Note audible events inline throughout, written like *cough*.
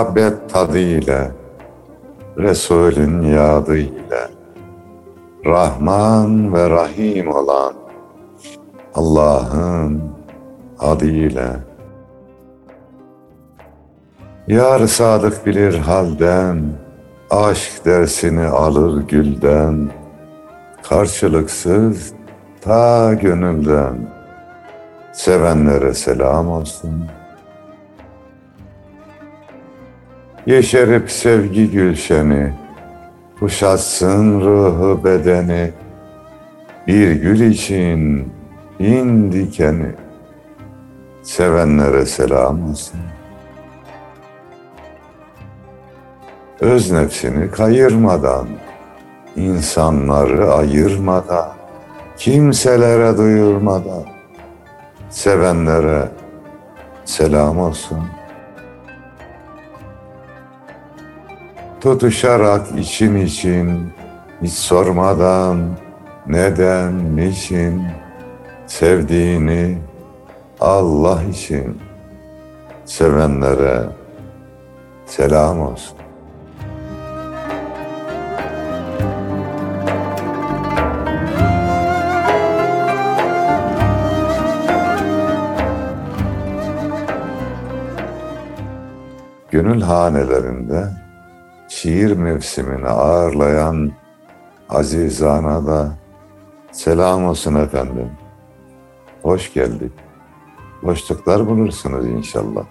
muhabbet tadıyla, Resulün yadıyla, Rahman ve Rahim olan Allah'ın adıyla. Yar sadık bilir halden, aşk dersini alır gülden, karşılıksız ta gönülden, sevenlere selam olsun. Yeşerip sevgi gülşeni, kuşatsın ruhu bedeni, bir gül için in dikeni, sevenlere selam olsun. Öz nefsini kayırmadan, insanları ayırmadan, kimselere duyurmadan, sevenlere selam olsun. Tutuşarak için için, hiç sormadan, neden, niçin, sevdiğini Allah için sevenlere selam olsun. Gönül hanelerinde şiir mevsimini ağırlayan azizana da selam olsun efendim. Hoş geldik. Boşluklar bulursunuz inşallah.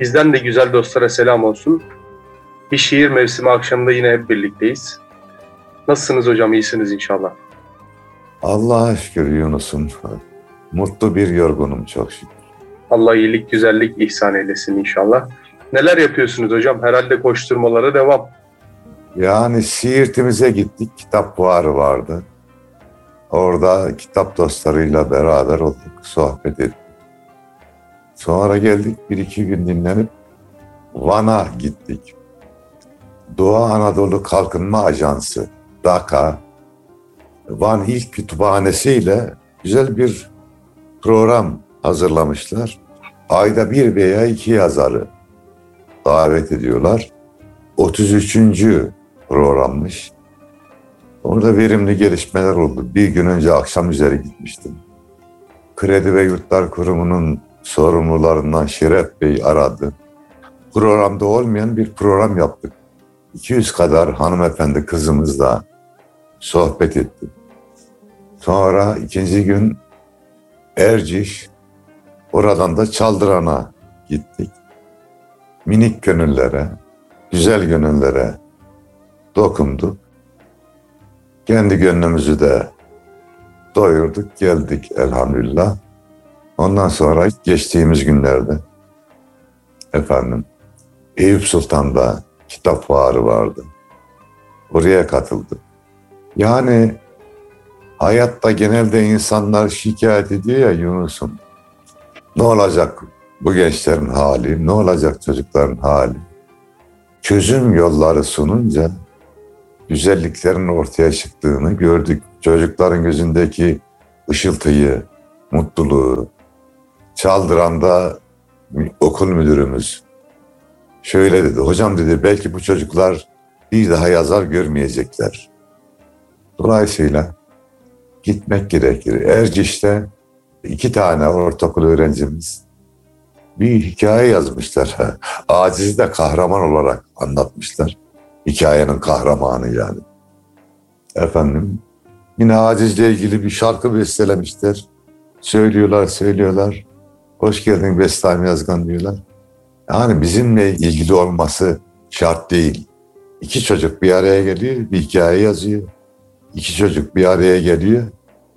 Bizden de güzel dostlara selam olsun. Bir şiir mevsimi akşamında yine hep birlikteyiz. Nasılsınız hocam? İyisiniz inşallah. Allah'a şükür Yunus'um. Mutlu bir yorgunum çok şükür. Allah iyilik, güzellik ihsan eylesin inşallah. Neler yapıyorsunuz hocam? Herhalde koşturmalara devam. Yani Siirt'imize gittik. Kitap fuarı vardı. Orada kitap dostlarıyla beraber olduk, sohbet ettik. Sonra geldik bir iki gün dinlenip Van'a gittik. Doğu Anadolu Kalkınma Ajansı, DAKA, Van İlk Kütüphanesi ile güzel bir program hazırlamışlar. Ayda bir veya iki yazarı davet ediyorlar. 33. programmış. Orada verimli gelişmeler oldu. Bir gün önce akşam üzeri gitmiştim. Kredi ve Yurtlar Kurumu'nun sorumlularından Şeref Bey aradı. Programda olmayan bir program yaptık. 200 kadar hanımefendi kızımızla sohbet ettik. Sonra ikinci gün Erciş, oradan da Çaldıran'a gittik. Minik gönüllere, güzel gönüllere dokunduk. Kendi gönlümüzü de doyurduk, geldik elhamdülillah. Ondan sonra geçtiğimiz günlerde efendim Eyüp Sultan'da kitap fuarı vardı. Oraya katıldık. Yani hayatta genelde insanlar şikayet ediyor ya Yunus'um. Ne olacak bu gençlerin hali, ne olacak çocukların hali? Çözüm yolları sununca güzelliklerin ortaya çıktığını gördük. Çocukların gözündeki ışıltıyı, mutluluğu. Çaldıranda okul müdürümüz şöyle dedi. Hocam dedi belki bu çocuklar bir daha yazar görmeyecekler. Dolayısıyla gitmek gerekir. Erciş'te iki tane ortaokul öğrencimiz bir hikaye yazmışlar. Acizi de kahraman olarak anlatmışlar. Hikayenin kahramanı yani. Efendim yine acizle ilgili bir şarkı bestelemişler. Söylüyorlar, söylüyorlar. Hoş geldin Bestami Yazgan diyorlar. Yani bizimle ilgili olması şart değil. İki çocuk bir araya geliyor, bir hikaye yazıyor. İki çocuk bir araya geliyor,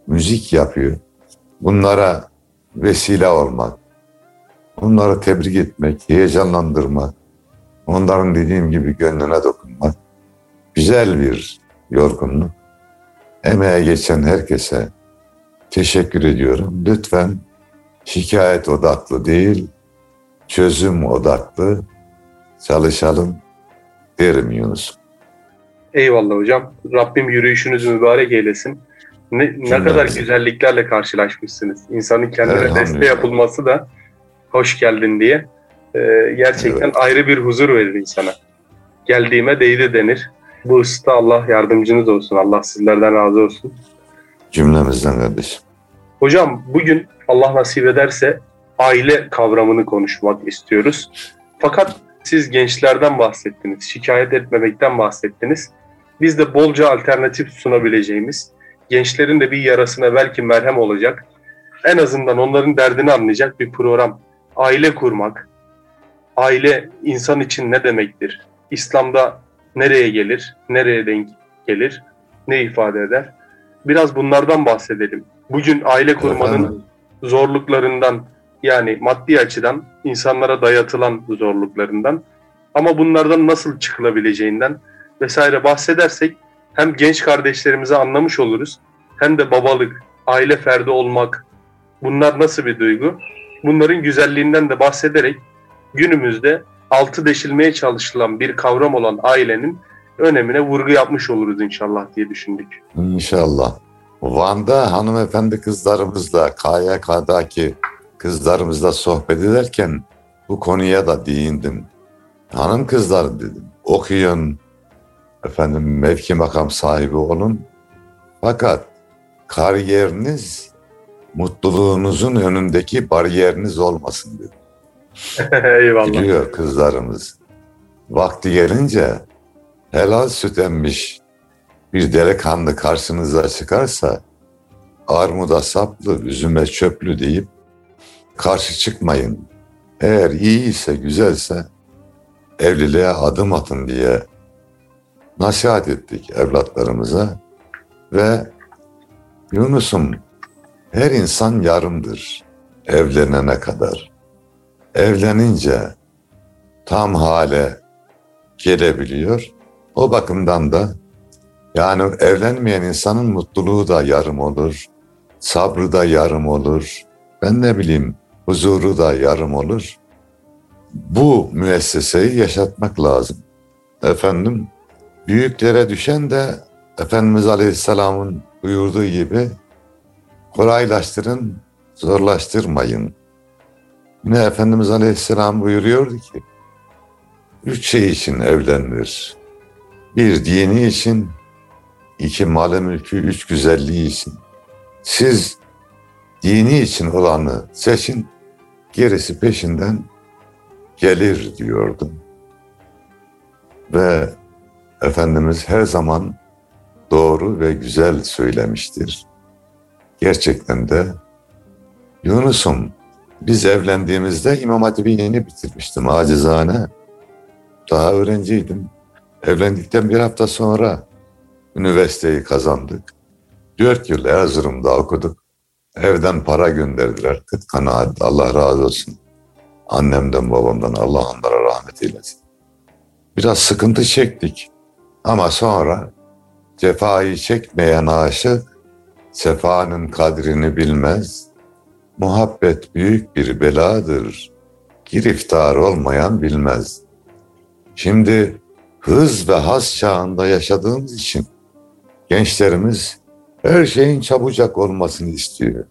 müzik yapıyor. Bunlara vesile olmak, onları tebrik etmek, heyecanlandırmak, onların dediğim gibi gönlüne dokunmak güzel bir yorgunluk. Emeğe geçen herkese teşekkür ediyorum. Lütfen şikayet odaklı değil, çözüm odaklı çalışalım derim Yunus. Eyvallah hocam. Rabbim yürüyüşünüzü mübarek eylesin. Ne, ne kadar güzelliklerle karşılaşmışsınız. İnsanın kendine beste yapılması da hoş geldin diye. e, gerçekten Evet. ayrı bir huzur verir insana. Geldiğime değdi denir. Bu ısıta Allah yardımcınız olsun. Allah sizlerden razı olsun. Cümlemizden kardeşim. Hocam bugün Allah nasip ederse aile kavramını konuşmak istiyoruz. Fakat siz gençlerden bahsettiniz, şikayet etmemekten bahsettiniz. Biz de bolca alternatif sunabileceğimiz, gençlerin de bir yarasına belki merhem olacak, en azından onların derdini anlayacak bir program. Aile kurmak, aile insan için ne demektir? İslam'da nereye gelir, nereye denk gelir, ne ifade eder? Biraz bunlardan bahsedelim. Bugün aile kurmanın zorluklarından yani maddi açıdan insanlara dayatılan zorluklarından ama bunlardan nasıl çıkılabileceğinden vesaire bahsedersek hem genç kardeşlerimizi anlamış oluruz hem de babalık, aile ferdi olmak bunlar nasıl bir duygu? Bunların güzelliğinden de bahsederek günümüzde altı deşilmeye çalışılan bir kavram olan ailenin önemine vurgu yapmış oluruz inşallah diye düşündük. İnşallah. Van'da hanımefendi kızlarımızla, KYK'daki kızlarımızla sohbet ederken bu konuya da değindim. Hanım kızlar dedim, okuyun, efendim mevki makam sahibi olun. Fakat kariyeriniz mutluluğunuzun önündeki bariyeriniz olmasın dedim. *laughs* Eyvallah. Biliyor kızlarımız. Vakti gelince helal süt emmiş bir delikanlı karşınıza çıkarsa armuda saplı, üzüme çöplü deyip karşı çıkmayın. Eğer iyiyse, güzelse evliliğe adım atın diye nasihat ettik evlatlarımıza ve Yunus'um her insan yarımdır evlenene kadar. Evlenince tam hale gelebiliyor. O bakımdan da yani evlenmeyen insanın mutluluğu da yarım olur, sabrı da yarım olur, ben ne bileyim huzuru da yarım olur. Bu müesseseyi yaşatmak lazım. Efendim, büyüklere düşen de Efendimiz Aleyhisselam'ın buyurduğu gibi kolaylaştırın, zorlaştırmayın. Yine Efendimiz Aleyhisselam buyuruyordu ki, üç şey için evlenilir. Bir dini için, iki malı mülkü, üç güzelliği için. Siz dini için olanı seçin, gerisi peşinden gelir diyordum. Ve Efendimiz her zaman doğru ve güzel söylemiştir. Gerçekten de Yunus'um biz evlendiğimizde İmam Hatip'i yeni bitirmiştim acizane. Daha öğrenciydim. Evlendikten bir hafta sonra üniversiteyi kazandık. Dört yıl Erzurum'da okuduk. Evden para gönderdiler. Kıt kanaat Allah razı olsun. Annemden babamdan Allah onlara rahmet eylesin. Biraz sıkıntı çektik. Ama sonra cefayı çekmeyen aşık sefanın kadrini bilmez. Muhabbet büyük bir beladır. Giriftar olmayan bilmez. Şimdi hız ve haz çağında yaşadığımız için gençlerimiz her şeyin çabucak olmasını istiyor.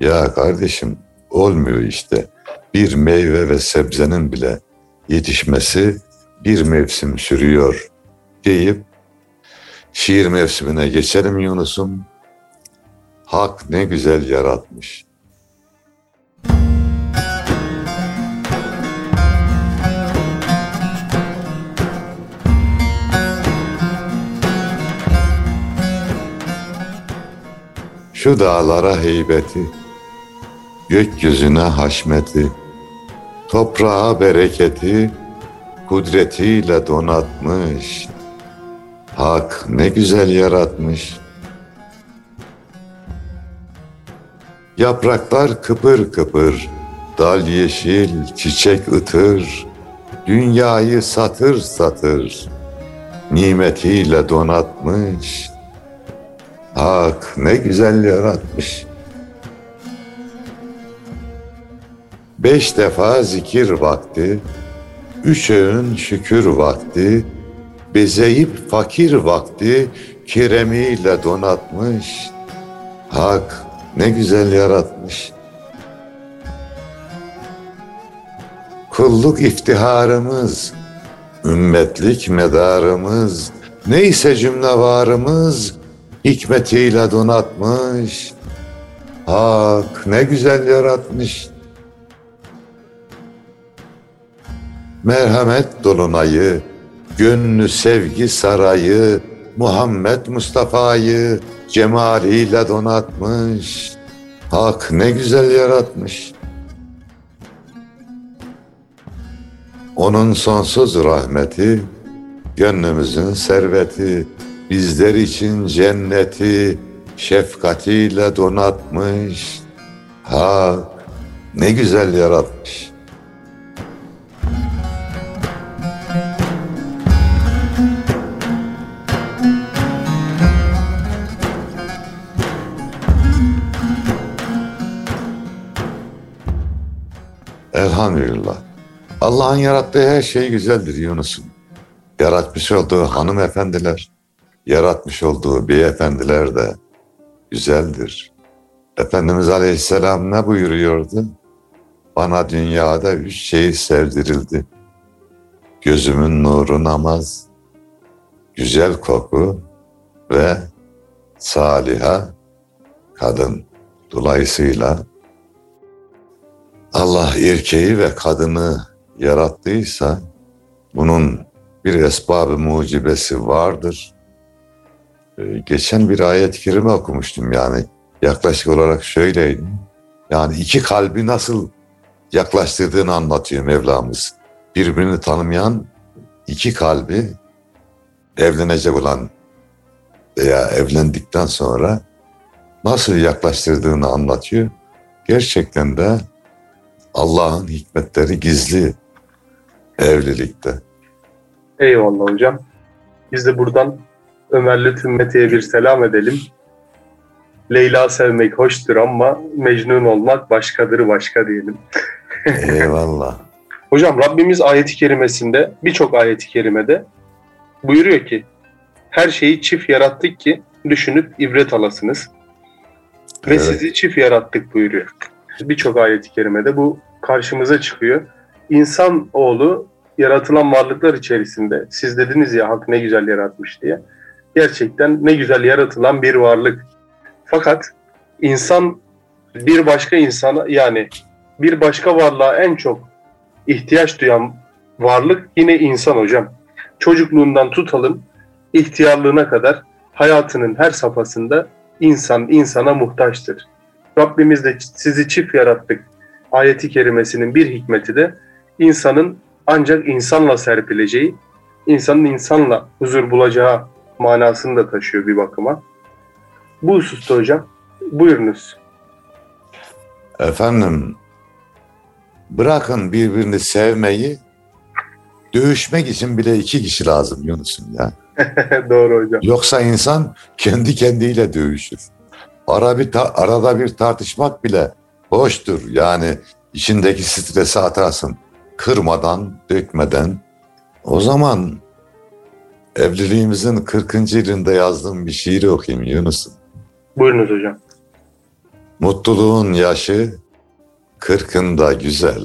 Ya kardeşim olmuyor işte. Bir meyve ve sebzenin bile yetişmesi bir mevsim sürüyor deyip şiir mevsimine geçelim Yunus'um. Hak ne güzel yaratmış. Şu dağlara heybeti, gökyüzüne haşmeti, toprağa bereketi, kudretiyle donatmış. Hak ne güzel yaratmış. Yapraklar kıpır kıpır, dal yeşil, çiçek ıtır, dünyayı satır satır, nimetiyle donatmış. Hak ne güzel yaratmış. Beş defa zikir vakti, üç öğün şükür vakti, bezeyip fakir vakti keremiyle donatmış. Hak ne güzel yaratmış. kulluk iftiharımız, ümmetlik medarımız, neyse cümle varımız, hikmetiyle donatmış. Hak ne güzel yaratmış. Merhamet dolunayı, gönlü sevgi sarayı, Muhammed Mustafa'yı cemaliyle donatmış. Hak ne güzel yaratmış. Onun sonsuz rahmeti, gönlümüzün serveti, bizler için cenneti şefkatiyle donatmış. Hak ne güzel yaratmış. Elhamdülillah. Allah'ın yarattığı her şey güzeldir Yunus'um. Yaratmış olduğu hanımefendiler, yaratmış olduğu beyefendiler de güzeldir. Efendimiz Aleyhisselam ne buyuruyordu? Bana dünyada üç şey sevdirildi. Gözümün nuru namaz, güzel koku ve saliha kadın. Dolayısıyla Allah erkeği ve kadını yarattıysa bunun bir esbabı mucibesi vardır. Ee, geçen bir ayet-i kerime okumuştum yani yaklaşık olarak şöyleydi. Yani iki kalbi nasıl yaklaştırdığını anlatıyor Mevlamız. Birbirini tanımayan iki kalbi evlenecek olan veya evlendikten sonra nasıl yaklaştırdığını anlatıyor. Gerçekten de Allah'ın hikmetleri gizli evlilikte. Eyvallah hocam. Biz de buradan Ömer Lütfü Mete'ye bir selam edelim. Leyla sevmek hoştur ama Mecnun olmak başkadır başka diyelim. *laughs* Eyvallah. Hocam Rabbimiz ayeti kerimesinde birçok ayeti kerimede buyuruyor ki her şeyi çift yarattık ki düşünüp ibret alasınız. Ve Evet. sizi çift yarattık buyuruyor. Birçok ayeti kerimede bu karşımıza çıkıyor. İnsan oğlu yaratılan varlıklar içerisinde siz dediniz ya hak ne güzel yaratmış diye. Gerçekten ne güzel yaratılan bir varlık. Fakat insan bir başka insana yani bir başka varlığa en çok ihtiyaç duyan varlık yine insan hocam. Çocukluğundan tutalım ihtiyarlığına kadar hayatının her safhasında insan insana muhtaçtır. Rabbimiz de sizi çift yarattık ayeti kerimesinin bir hikmeti de insanın ancak insanla serpileceği, insanın insanla huzur bulacağı manasını da taşıyor bir bakıma. Bu hususta hocam buyurunuz. Efendim bırakın birbirini sevmeyi dövüşmek için bile iki kişi lazım Yunus'um ya. *laughs* Doğru hocam. Yoksa insan kendi kendiyle dövüşür. Ara bir ta- arada bir tartışmak bile hoştur. Yani içindeki stresi atarsın. Kırmadan, dökmeden. O zaman evliliğimizin 40. yılında yazdığım bir şiiri okuyayım Yunus'um. Buyurunuz hocam. Mutluluğun yaşı kırkında güzel.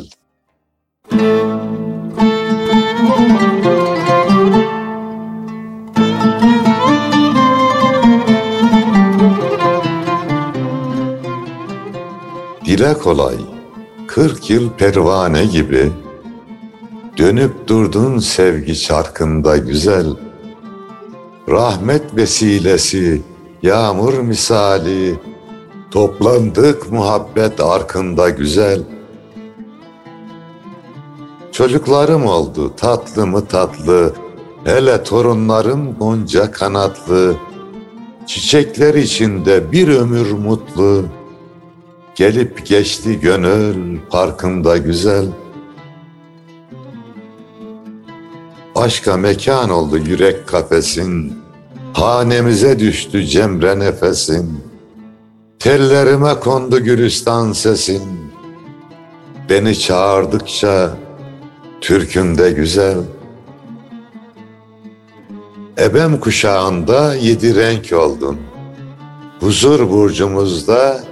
Dile kolay, kırk yıl pervane gibi, Dönüp durdun sevgi çarkında güzel, Rahmet vesilesi, yağmur misali, Toplandık muhabbet arkında güzel. Çocuklarım oldu tatlı mı tatlı, hele torunlarım gonca kanatlı. Çiçekler içinde bir ömür mutlu, gelip geçti gönül parkında güzel. Aşka mekan oldu yürek kafesin, hanemize düştü cemre nefesin. Tellerime kondu gülistan sesin Beni çağırdıkça türkümde güzel Ebem kuşağında yedi renk oldun Huzur burcumuzda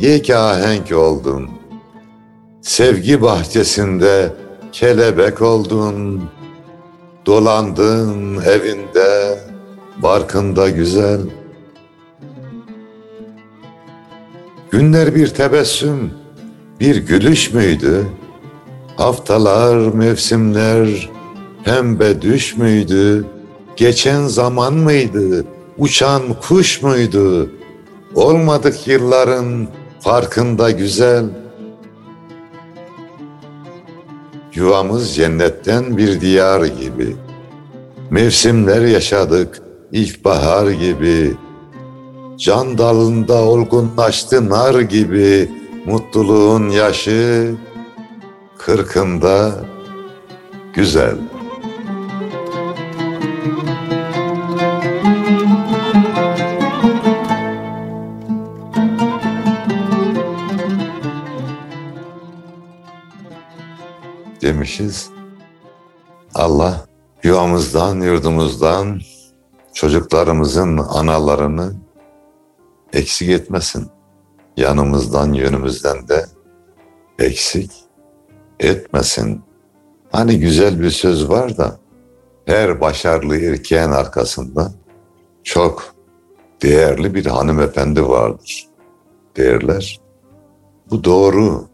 yek ahenk oldun Sevgi bahçesinde kelebek oldun, dolandın evinde, barkında güzel. Günler bir tebessüm, bir gülüş müydü? Haftalar, mevsimler, pembe düş müydü? Geçen zaman mıydı? Uçan kuş muydu? Olmadık yılların farkında güzel. Yuvamız cennetten bir diyar gibi. Mevsimler yaşadık ilkbahar gibi. Can dalında olgunlaştı nar gibi. Mutluluğun yaşı kırkında güzel. Demişiz. Allah yuvamızdan, yurdumuzdan çocuklarımızın analarını eksik etmesin. Yanımızdan, yönümüzden de eksik etmesin. Hani güzel bir söz var da her başarılı erkeğin arkasında çok değerli bir hanımefendi vardır derler. Bu doğru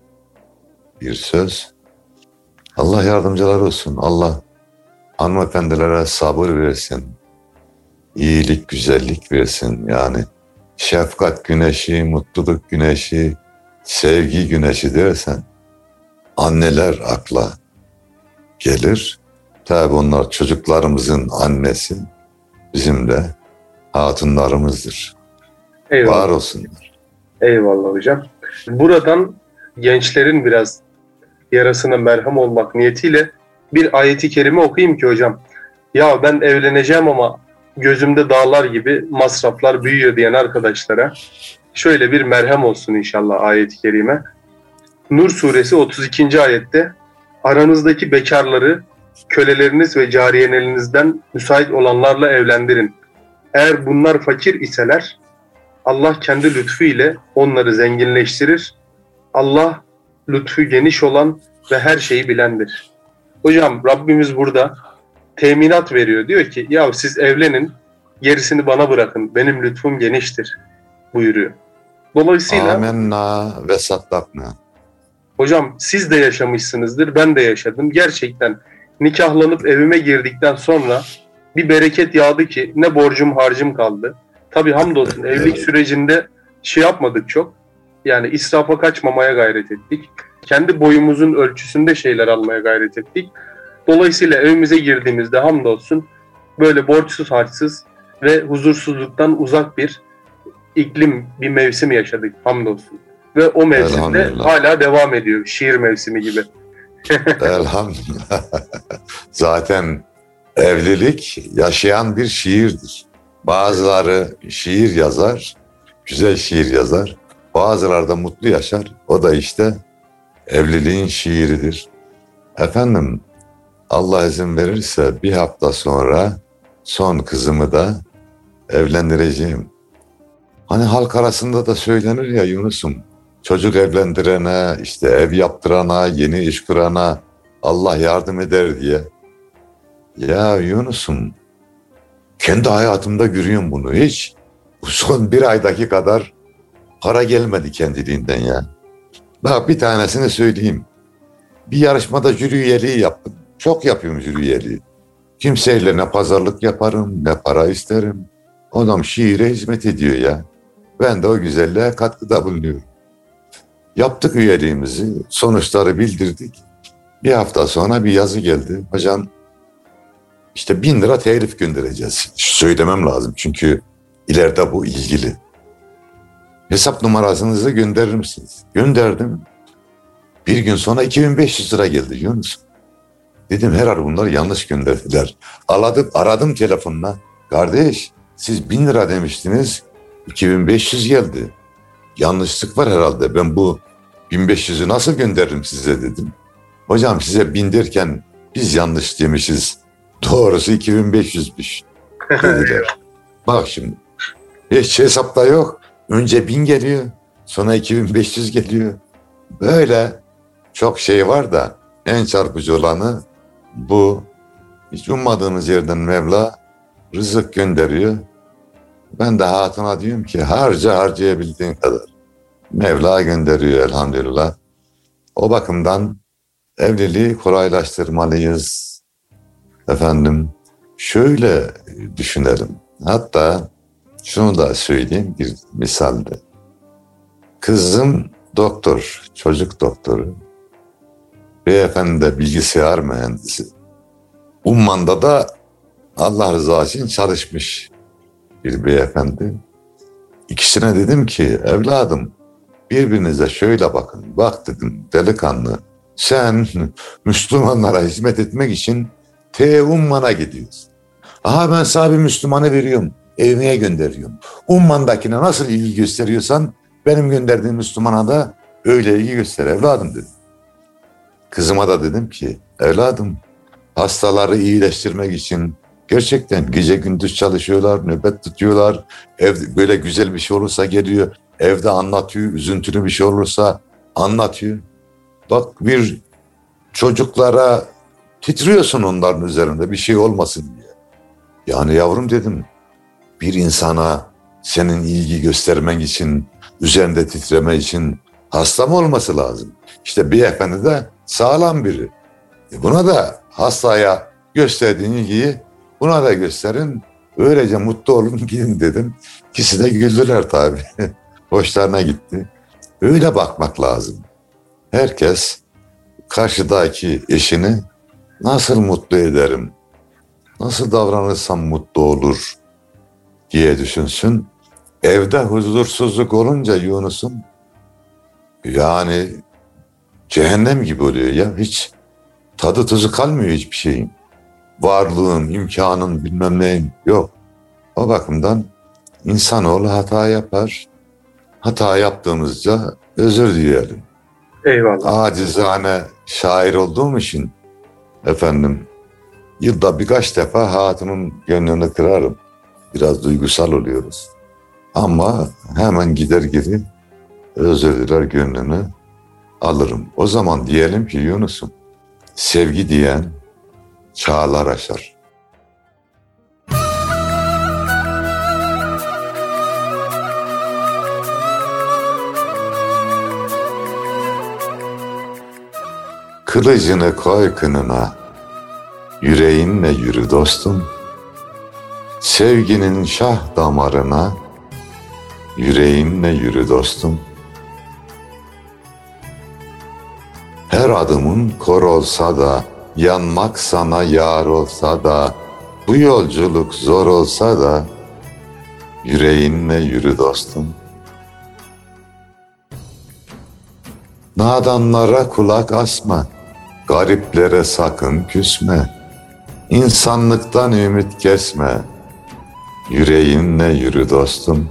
bir söz. Allah yardımcılar olsun. Allah hanımefendilere sabır versin. İyilik, güzellik versin. Yani şefkat güneşi, mutluluk güneşi, sevgi güneşi dersen anneler akla gelir. Tabi onlar çocuklarımızın annesi, bizim de hatunlarımızdır. Eyvallah. Var olsunlar. Eyvallah hocam. Buradan gençlerin biraz yarasına merhem olmak niyetiyle bir ayeti kerime okuyayım ki hocam. Ya ben evleneceğim ama gözümde dağlar gibi masraflar büyüyor diyen arkadaşlara şöyle bir merhem olsun inşallah ayeti kerime. Nur suresi 32. ayette aranızdaki bekarları köleleriniz ve cariyenelerinizden müsait olanlarla evlendirin. Eğer bunlar fakir iseler Allah kendi lütfu ile onları zenginleştirir. Allah lütfu geniş olan ve her şeyi bilendir. Hocam Rabbimiz burada teminat veriyor. Diyor ki ya siz evlenin gerisini bana bırakın. Benim lütfum geniştir buyuruyor. Dolayısıyla Amenna ve saddakna. Hocam siz de yaşamışsınızdır. Ben de yaşadım. Gerçekten nikahlanıp evime girdikten sonra bir bereket yağdı ki ne borcum harcım kaldı. Tabii hamdolsun evlilik sürecinde şey yapmadık çok. Yani israfa kaçmamaya gayret ettik. Kendi boyumuzun ölçüsünde şeyler almaya gayret ettik. Dolayısıyla evimize girdiğimizde hamdolsun böyle borçsuz harçsız ve huzursuzluktan uzak bir iklim, bir mevsim yaşadık hamdolsun. Ve o mevsimde hala devam ediyor. Şiir mevsimi gibi. *laughs* *laughs* Elhamdülillah. Zaten evlilik yaşayan bir şiirdir. Bazıları şiir yazar, güzel şiir yazar. Bazıları da mutlu yaşar. O da işte evliliğin şiiridir. Efendim Allah izin verirse bir hafta sonra son kızımı da evlendireceğim. Hani halk arasında da söylenir ya Yunus'um, çocuk evlendirene, işte ev yaptırana, yeni iş kurana Allah yardım eder diye. Ya Yunus'um, kendi hayatımda görüyorum bunu hiç. Bu son bir aydaki kadar para gelmedi kendiliğinden ya. Bak bir tanesini söyleyeyim. Bir yarışmada jüri üyeliği yaptım. Çok yapıyorum jüri üyeliği. Kimseyle ne pazarlık yaparım ne para isterim. Adam şiire hizmet ediyor ya. Ben de o güzelliğe katkıda bulunuyorum. Yaptık üyeliğimizi, sonuçları bildirdik. Bir hafta sonra bir yazı geldi. Hocam işte bin lira telif göndereceğiz. Söylemem lazım çünkü ileride bu ilgili. Hesap numarasınızı gönderir misiniz? Gönderdim. Bir gün sonra 2500 lira geldi Yunus. Dedim herhalde bunlar yanlış gönderdiler. Aradım, aradım telefonla. Kardeş siz 1000 lira demiştiniz. 2500 geldi. Yanlışlık var herhalde. Ben bu 1500'ü nasıl gönderirim size dedim. Hocam size bin derken biz yanlış demişiz. Doğrusu 2500'müş *laughs* dediler. Bak şimdi. Hiç hesapta yok. Önce bin geliyor. Sonra 2500 geliyor. Böyle çok şey var da en çarpıcı olanı bu. Hiç ummadığımız yerden Mevla rızık gönderiyor. Ben de hatuna diyorum ki harca harcayabildiğin kadar. Mevla gönderiyor elhamdülillah. O bakımdan evliliği kolaylaştırmalıyız. Efendim şöyle düşünelim. Hatta şunu da söyleyeyim bir misalde. Kızım doktor, çocuk doktoru. Beyefendi de bilgisayar mühendisi. Umman'da da Allah rızası için çalışmış bir beyefendi. İkisine dedim ki evladım birbirinize şöyle bakın. Bak dedim delikanlı sen *laughs* Müslümanlara hizmet etmek için T Umman'a gidiyorsun. Aha ben sana bir Müslümanı veriyorum. Evine gönderiyorum. Umman'dakine nasıl ilgi gösteriyorsan benim gönderdiğim Müslümana da öyle ilgi göster evladım dedim. Kızıma da dedim ki evladım hastaları iyileştirmek için gerçekten gece gündüz çalışıyorlar, nöbet tutuyorlar. Ev böyle güzel bir şey olursa geliyor, evde anlatıyor, üzüntülü bir şey olursa anlatıyor. Bak bir çocuklara titriyorsun onların üzerinde bir şey olmasın diye. Yani yavrum dedim bir insana senin ilgi göstermen için, üzerinde titreme için hasta mı olması lazım? İşte bir efendi de sağlam biri. E buna da hastaya gösterdiğin ilgiyi buna da gösterin. Öylece mutlu olun *laughs* gidin dedim. İkisi de güldüler tabii. *laughs* Hoşlarına gitti. Öyle bakmak lazım. Herkes karşıdaki eşini nasıl mutlu ederim, nasıl davranırsam mutlu olur diye düşünsün. Evde huzursuzluk olunca Yunus'um yani cehennem gibi oluyor ya. Hiç tadı tuzu kalmıyor hiçbir şeyin. Varlığın, imkanın bilmem neyin yok. O bakımdan insanoğlu hata yapar. Hata yaptığımızda özür dileyelim. Eyvallah. Acizane şair olduğum için efendim yılda birkaç defa hatunun gönlünü kırarım. Biraz duygusal oluyoruz. Ama hemen gider gibi özür diler gönlünü alırım. O zaman diyelim ki Yunus'um sevgi diyen çağlar aşar. Kılıcını koy kınına, yüreğinle yürü dostum. Sevginin şah damarına, yüreğinle yürü dostum. Her adımın kor olsa da, yanmak sana yar olsa da, bu yolculuk zor olsa da, yüreğinle yürü dostum. Nadanlara kulak asma, gariplere sakın küsme, insanlıktan ümit kesme, yüreğinle yürü dostum.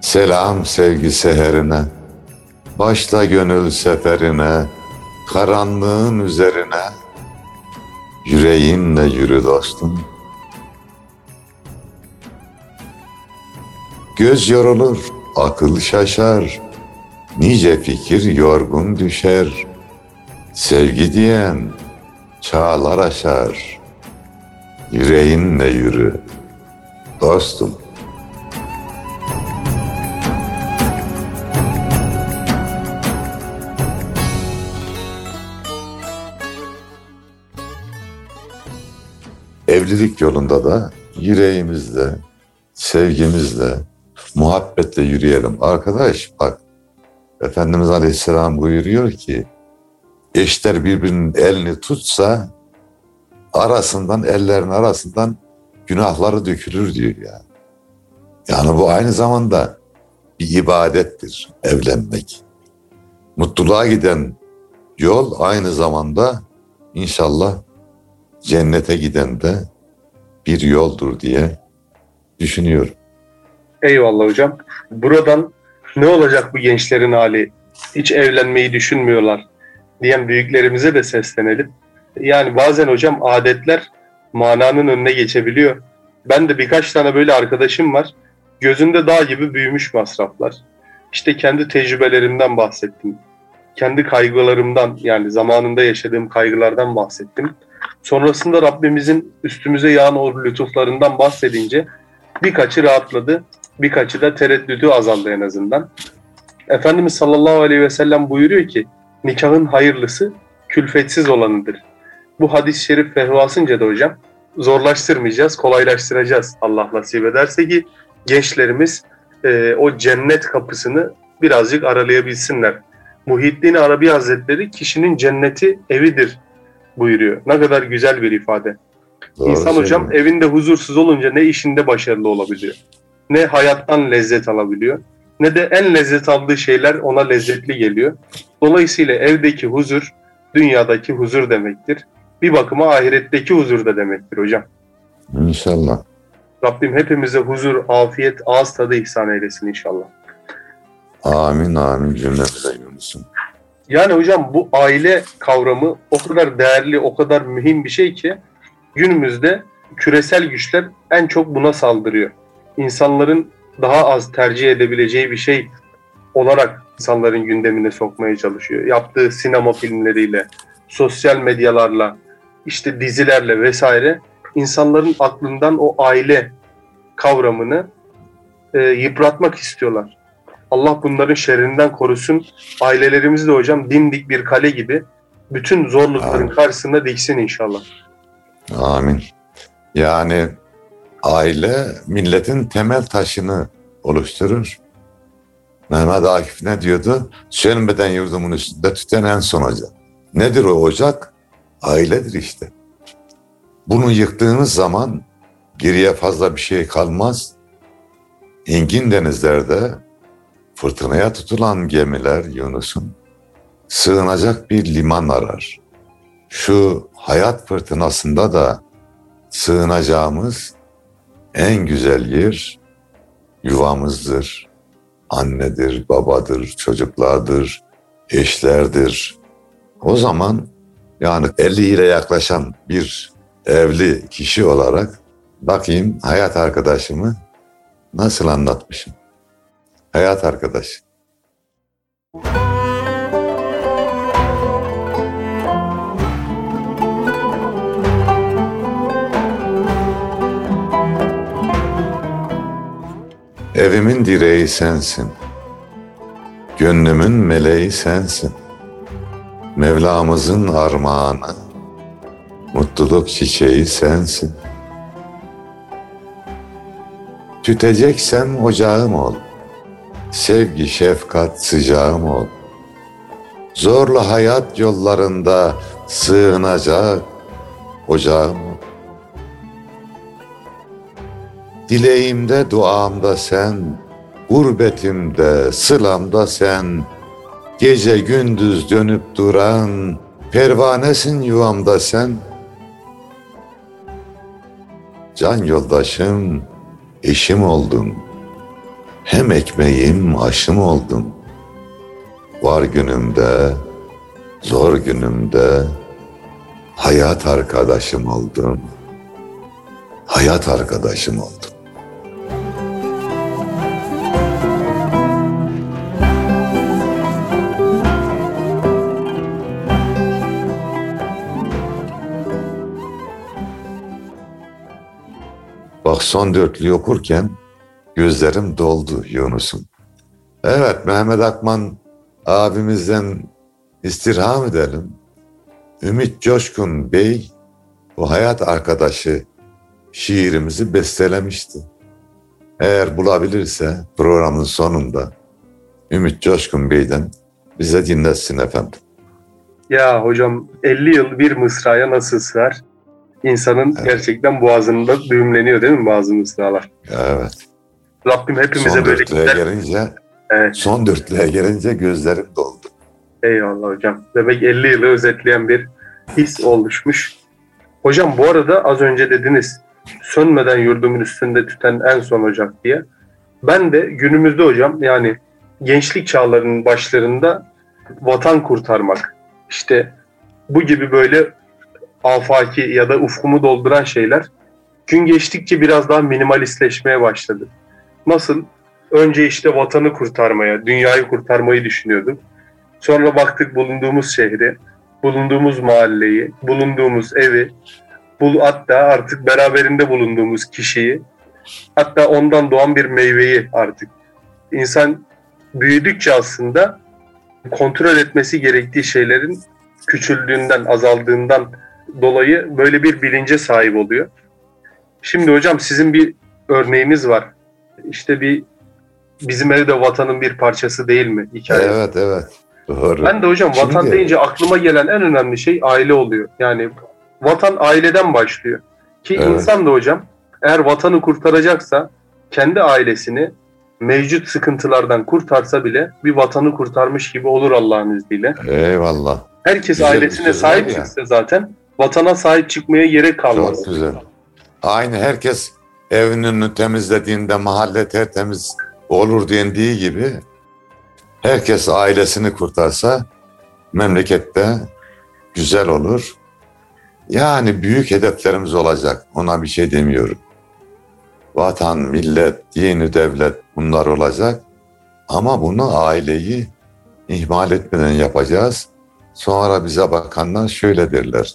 Selam sevgi seherine, Başla gönül seferine, karanlığın üzerine, yüreğinle yürü dostum. Göz yorulur, akıl şaşar, nice fikir yorgun düşer. Sevgi diyen çağlar aşar, yüreğinle yürü dostum. Evlilik yolunda da yüreğimizle, sevgimizle, muhabbetle yürüyelim. Arkadaş bak Efendimiz Aleyhisselam buyuruyor ki eşler birbirinin elini tutsa arasından ellerin arasından günahları dökülür diyor ya. Yani bu aynı zamanda bir ibadettir evlenmek. Mutluluğa giden yol aynı zamanda inşallah cennete giden de bir yoldur diye düşünüyorum. Eyvallah hocam. Buradan ne olacak bu gençlerin hali? Hiç evlenmeyi düşünmüyorlar diyen büyüklerimize de seslenelim. Yani bazen hocam adetler mananın önüne geçebiliyor. Ben de birkaç tane böyle arkadaşım var. Gözünde dağ gibi büyümüş masraflar. İşte kendi tecrübelerimden bahsettim. kendi kaygılarımdan yani zamanında yaşadığım kaygılardan bahsettim. Sonrasında Rabbimizin üstümüze yağan o lütuflarından bahsedince birkaçı rahatladı, birkaçı da tereddütü azaldı en azından. Efendimiz sallallahu aleyhi ve sellem buyuruyor ki nikahın hayırlısı külfetsiz olanıdır. Bu hadis-i şerif fehvasınca da hocam zorlaştırmayacağız, kolaylaştıracağız Allah nasip ederse ki gençlerimiz e, o cennet kapısını birazcık aralayabilsinler. Muhyiddin Arabi Hazretleri kişinin cenneti evidir buyuruyor. Ne kadar güzel bir ifade. Doğru İnsan hocam evinde huzursuz olunca ne işinde başarılı olabiliyor, ne hayattan lezzet alabiliyor, ne de en lezzet aldığı şeyler ona lezzetli geliyor. Dolayısıyla evdeki huzur dünyadaki huzur demektir. Bir bakıma ahiretteki huzur da demektir hocam. İnşallah. Rabbim hepimize huzur, afiyet, ağız tadı ihsan eylesin inşallah. Amin amin cümlemize Yunus'um. Yani hocam bu aile kavramı o kadar değerli, o kadar mühim bir şey ki günümüzde küresel güçler en çok buna saldırıyor. İnsanların daha az tercih edebileceği bir şey olarak insanların gündemine sokmaya çalışıyor. Yaptığı sinema filmleriyle, sosyal medyalarla, işte dizilerle vesaire insanların aklından o aile kavramını e, yıpratmak istiyorlar. Allah bunların şerrinden korusun. Ailelerimizi de hocam dimdik bir kale gibi bütün zorlukların Amin. karşısında diksin inşallah. Amin. Yani aile milletin temel taşını oluşturur. Mehmet Akif ne diyordu? Sönmeden yurdumun üstünde tüten en son ocak. Nedir o ocak? Ailedir işte. Bunu yıktığınız zaman geriye fazla bir şey kalmaz. Engin denizlerde fırtınaya tutulan gemiler Yunus'un sığınacak bir liman arar. Şu hayat fırtınasında da sığınacağımız en güzel yer yuvamızdır. Annedir, babadır, çocuklardır, eşlerdir. O zaman yani 50 ile yaklaşan bir evli kişi olarak bakayım hayat arkadaşımı nasıl anlatmışım. Hayat arkadaşı. Evimin direği sensin. Gönlümün meleği sensin. Mevlamızın armağanı, mutluluk çiçeği sensin. Tüteceksem ocağım ol, sevgi şefkat sıcağım ol. Zorla hayat yollarında sığınacak ocağım ol. Dileğimde duamda sen, gurbetimde sılamda sen, gece gündüz dönüp duran pervanesin yuvamda sen. Can yoldaşım, eşim oldun. Hem ekmeğim, aşım oldun. Var günümde, zor günümde hayat arkadaşım oldun. Hayat arkadaşım oldun. Son dörtlüyü okurken gözlerim doldu Yunus'um. Evet Mehmet Akman abimizden istirham edelim. Ümit Coşkun Bey bu hayat arkadaşı şiirimizi bestelemişti. Eğer bulabilirse programın sonunda Ümit Coşkun Bey'den bize dinletsin efendim. Ya hocam 50 yıl bir mısraya nasıl sığar? İnsanın evet. gerçekten boğazında düğümleniyor değil mi bazı mısralar? Evet. Rabbim hepimize son böyle gider. gelince evet. son dörtlüğe gelince gözlerim doldu. Eyvallah hocam. Demek 50 yılı özetleyen bir his oluşmuş. Hocam bu arada az önce dediniz sönmeden yurdumun üstünde tüten en son ocak diye. Ben de günümüzde hocam yani gençlik çağlarının başlarında vatan kurtarmak, işte bu gibi böyle afaki ya da ufkumu dolduran şeyler gün geçtikçe biraz daha minimalistleşmeye başladı. Nasıl? Önce işte vatanı kurtarmaya, dünyayı kurtarmayı düşünüyordum. Sonra baktık bulunduğumuz şehri, bulunduğumuz mahalleyi, bulunduğumuz evi, bul hatta artık beraberinde bulunduğumuz kişiyi, hatta ondan doğan bir meyveyi artık. İnsan büyüdükçe aslında kontrol etmesi gerektiği şeylerin küçüldüğünden, azaldığından dolayı böyle bir bilince sahip oluyor. Şimdi hocam sizin bir örneğiniz var. İşte bir bizim evde vatanın bir parçası değil mi hikaye? Evet evet. Doğru. Ben de hocam vatan Şimdi- deyince aklıma gelen en önemli şey aile oluyor. Yani vatan aileden başlıyor. Ki Evet. insan da hocam eğer vatanı kurtaracaksa kendi ailesini mevcut sıkıntılardan kurtarsa bile bir vatanı kurtarmış gibi olur Allah'ın izniyle. Eyvallah. Herkes Güzel ailesine söz sahip çıksa zaten vatana sahip çıkmaya gerek kalmaz. Çok güzel. Aynı herkes evini temizlediğinde mahalle tertemiz olur dendiği gibi herkes ailesini kurtarsa memlekette güzel olur. Yani büyük hedeflerimiz olacak. Ona bir şey demiyorum. Vatan, millet, dini, devlet bunlar olacak. Ama bunu aileyi ihmal etmeden yapacağız. Sonra bize bakanlar şöyle derler.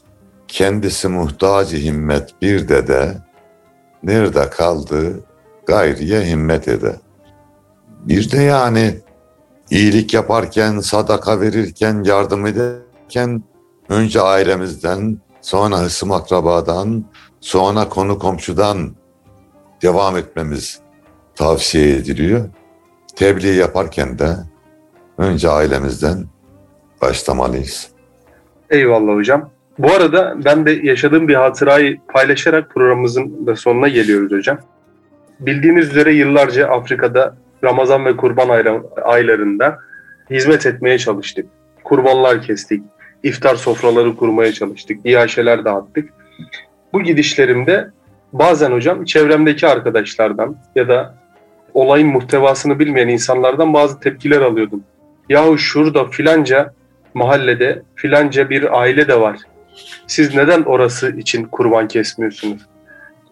Kendisi muhtacı himmet bir dede, nerede kaldı gayriye himmet ede. Bir de yani iyilik yaparken, sadaka verirken, yardım ederken önce ailemizden, sonra hısım akrabadan, sonra konu komşudan devam etmemiz tavsiye ediliyor. Tebliğ yaparken de önce ailemizden başlamalıyız. Eyvallah hocam. Bu arada ben de yaşadığım bir hatırayı paylaşarak programımızın da sonuna geliyoruz hocam. Bildiğiniz üzere yıllarca Afrika'da Ramazan ve Kurban aylarında hizmet etmeye çalıştık. Kurbanlar kestik, iftar sofraları kurmaya çalıştık, iaşeler dağıttık. Bu gidişlerimde bazen hocam çevremdeki arkadaşlardan ya da olayın muhtevasını bilmeyen insanlardan bazı tepkiler alıyordum. Yahu şurada filanca mahallede filanca bir aile de var. Siz neden orası için kurban kesmiyorsunuz?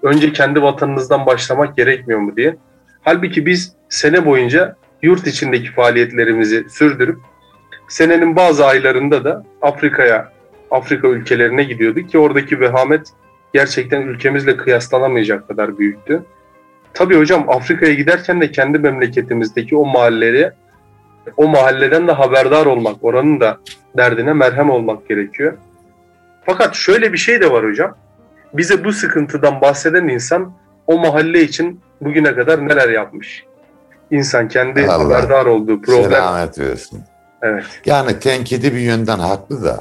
Önce kendi vatanınızdan başlamak gerekmiyor mu diye. Halbuki biz sene boyunca yurt içindeki faaliyetlerimizi sürdürüp senenin bazı aylarında da Afrika'ya, Afrika ülkelerine gidiyorduk ki oradaki vehamet gerçekten ülkemizle kıyaslanamayacak kadar büyüktü. Tabii hocam Afrika'ya giderken de kendi memleketimizdeki o mahalleye, o mahalleden de haberdar olmak, oranın da derdine merhem olmak gerekiyor. Fakat şöyle bir şey de var hocam. Bize bu sıkıntıdan bahseden insan o mahalle için bugüne kadar neler yapmış? İnsan kendi Allah haberdar olduğu problem. Selamet versin. Evet. Yani tenkidi bir yönden haklı da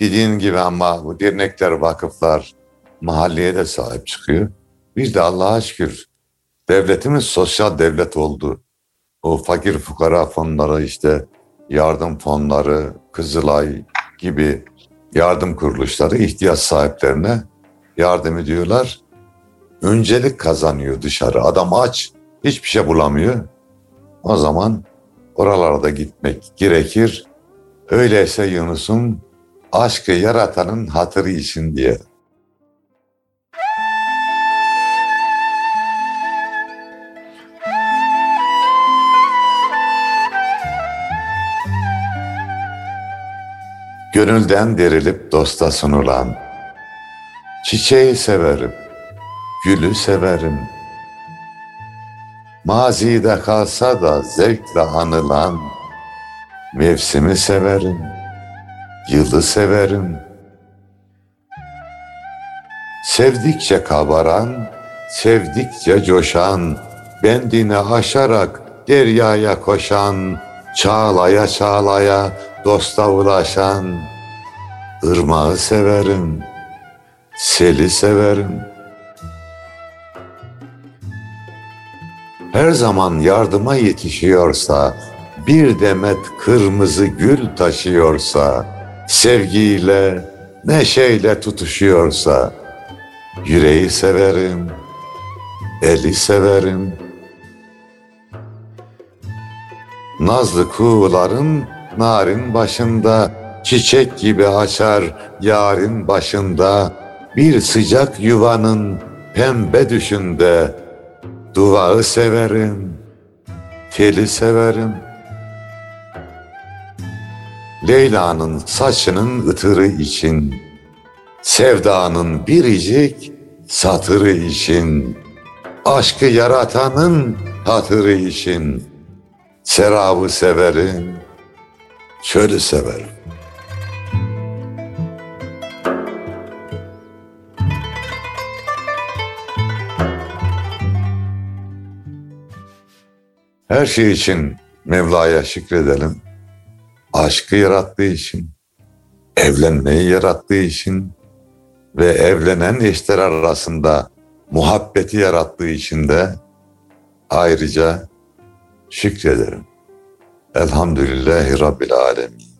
dediğin gibi ama bu dernekler, vakıflar mahalleye de sahip çıkıyor. Bir de Allah'a şükür devletimiz sosyal devlet oldu. O fakir fukara fonları işte yardım fonları, Kızılay gibi yardım kuruluşları ihtiyaç sahiplerine yardım ediyorlar. Öncelik kazanıyor dışarı. Adam aç, hiçbir şey bulamıyor. O zaman oralarda gitmek gerekir. Öyleyse Yunus'un aşkı yaratanın hatırı için diye. Gönülden derilip dosta sunulan, çiçeği severim, gülü severim. Mazide kalsa da zevkle anılan, mevsimi severim, yılı severim. Sevdikçe kabaran, sevdikçe coşan, bendini aşarak deryaya koşan, çağlaya çağlaya dosta ulaşan, ırmağı severim, seli severim. Her zaman yardıma yetişiyorsa, bir demet kırmızı gül taşıyorsa, sevgiyle, neşeyle tutuşuyorsa, yüreği severim, eli severim. Nazlı kuğuların narin başında, çiçek gibi açar yarın başında, bir sıcak yuvanın pembe düşünde, duvağı severim, teli severim. Leyla'nın saçının ıtırı için, sevdanın biricik satırı için, aşkı yaratanın hatırı için, serabı severim, çölü severim. Her şey için Mevla'ya şükredelim. Aşkı yarattığı için, evlenmeyi yarattığı için ve evlenen eşler arasında muhabbeti yarattığı için de ayrıca şükrederim. Elhamdülillahi Rabbil Alemin.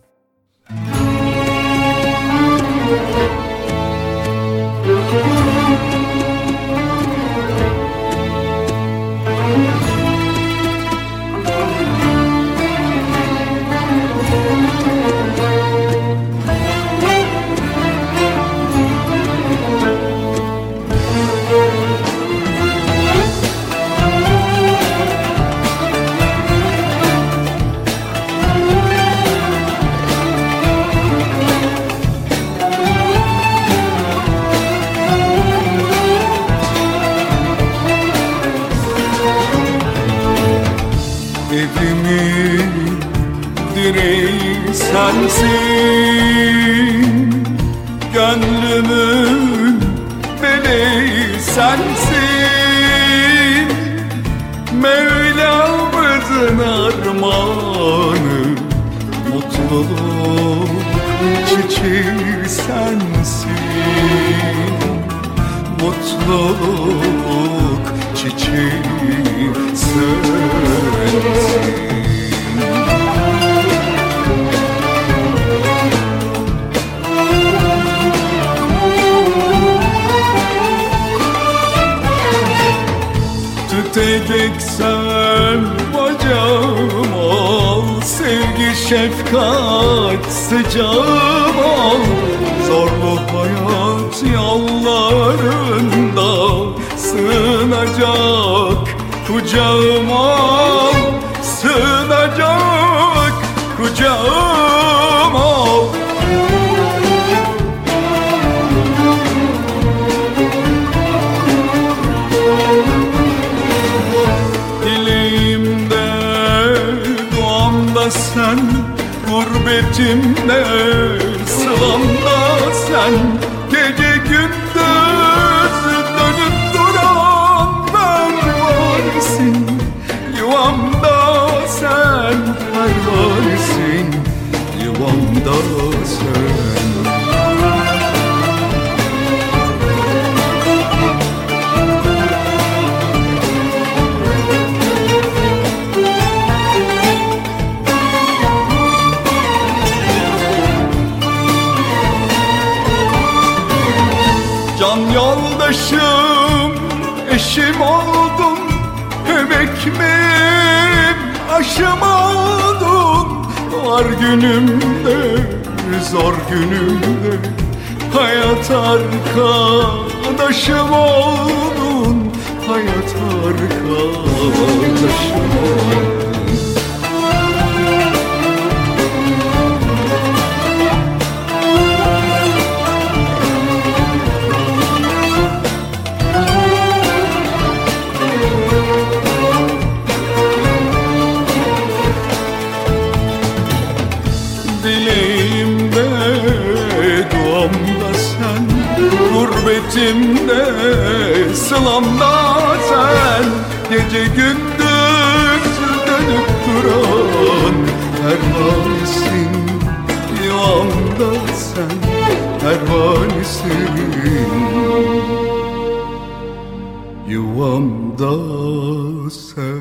Tüteceksen bacağım ol Sevgi şefkat sıcağım ol Zorlu hayat yollarında Sığınacak kucağım ol Sığınacak Gurbetimde, yoldaşım, eşim oldun Hem ekmeğim, aşım oldun. Var günümde, zor günümde Hayat arkadaşım oldun. Hayat arkadaşım oldun Gurbetimde, sılamda sen Gece gündüz dönüp duran Pervanesin, yuvamda sen Pervanesin Yuvamda sen